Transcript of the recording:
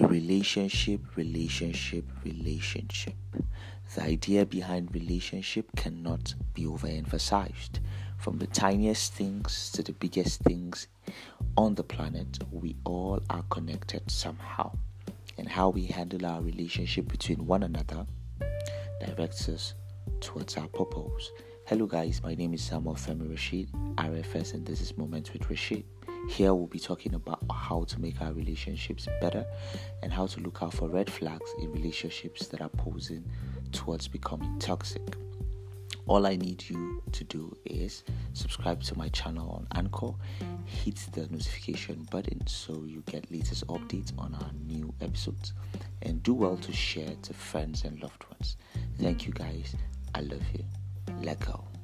Relationship, relationship, relationship. The idea behind relationship cannot be overemphasized. From the tiniest things to the biggest things on the planet, we all are connected somehow. And how we handle our relationship between one another directs us towards our purpose. Hello, guys, my name is Samuel Femi Rashid, RFS, and this is Moments with Rashid. Here we'll be talking about how to make our relationships better and how to look out for red flags in relationships that are posing towards becoming toxic. All I need you to do is subscribe to my channel on Anchor, hit the notification button so you get latest updates on our new episodes, and do well to share to friends and loved ones. Thank you guys. I love you. let go.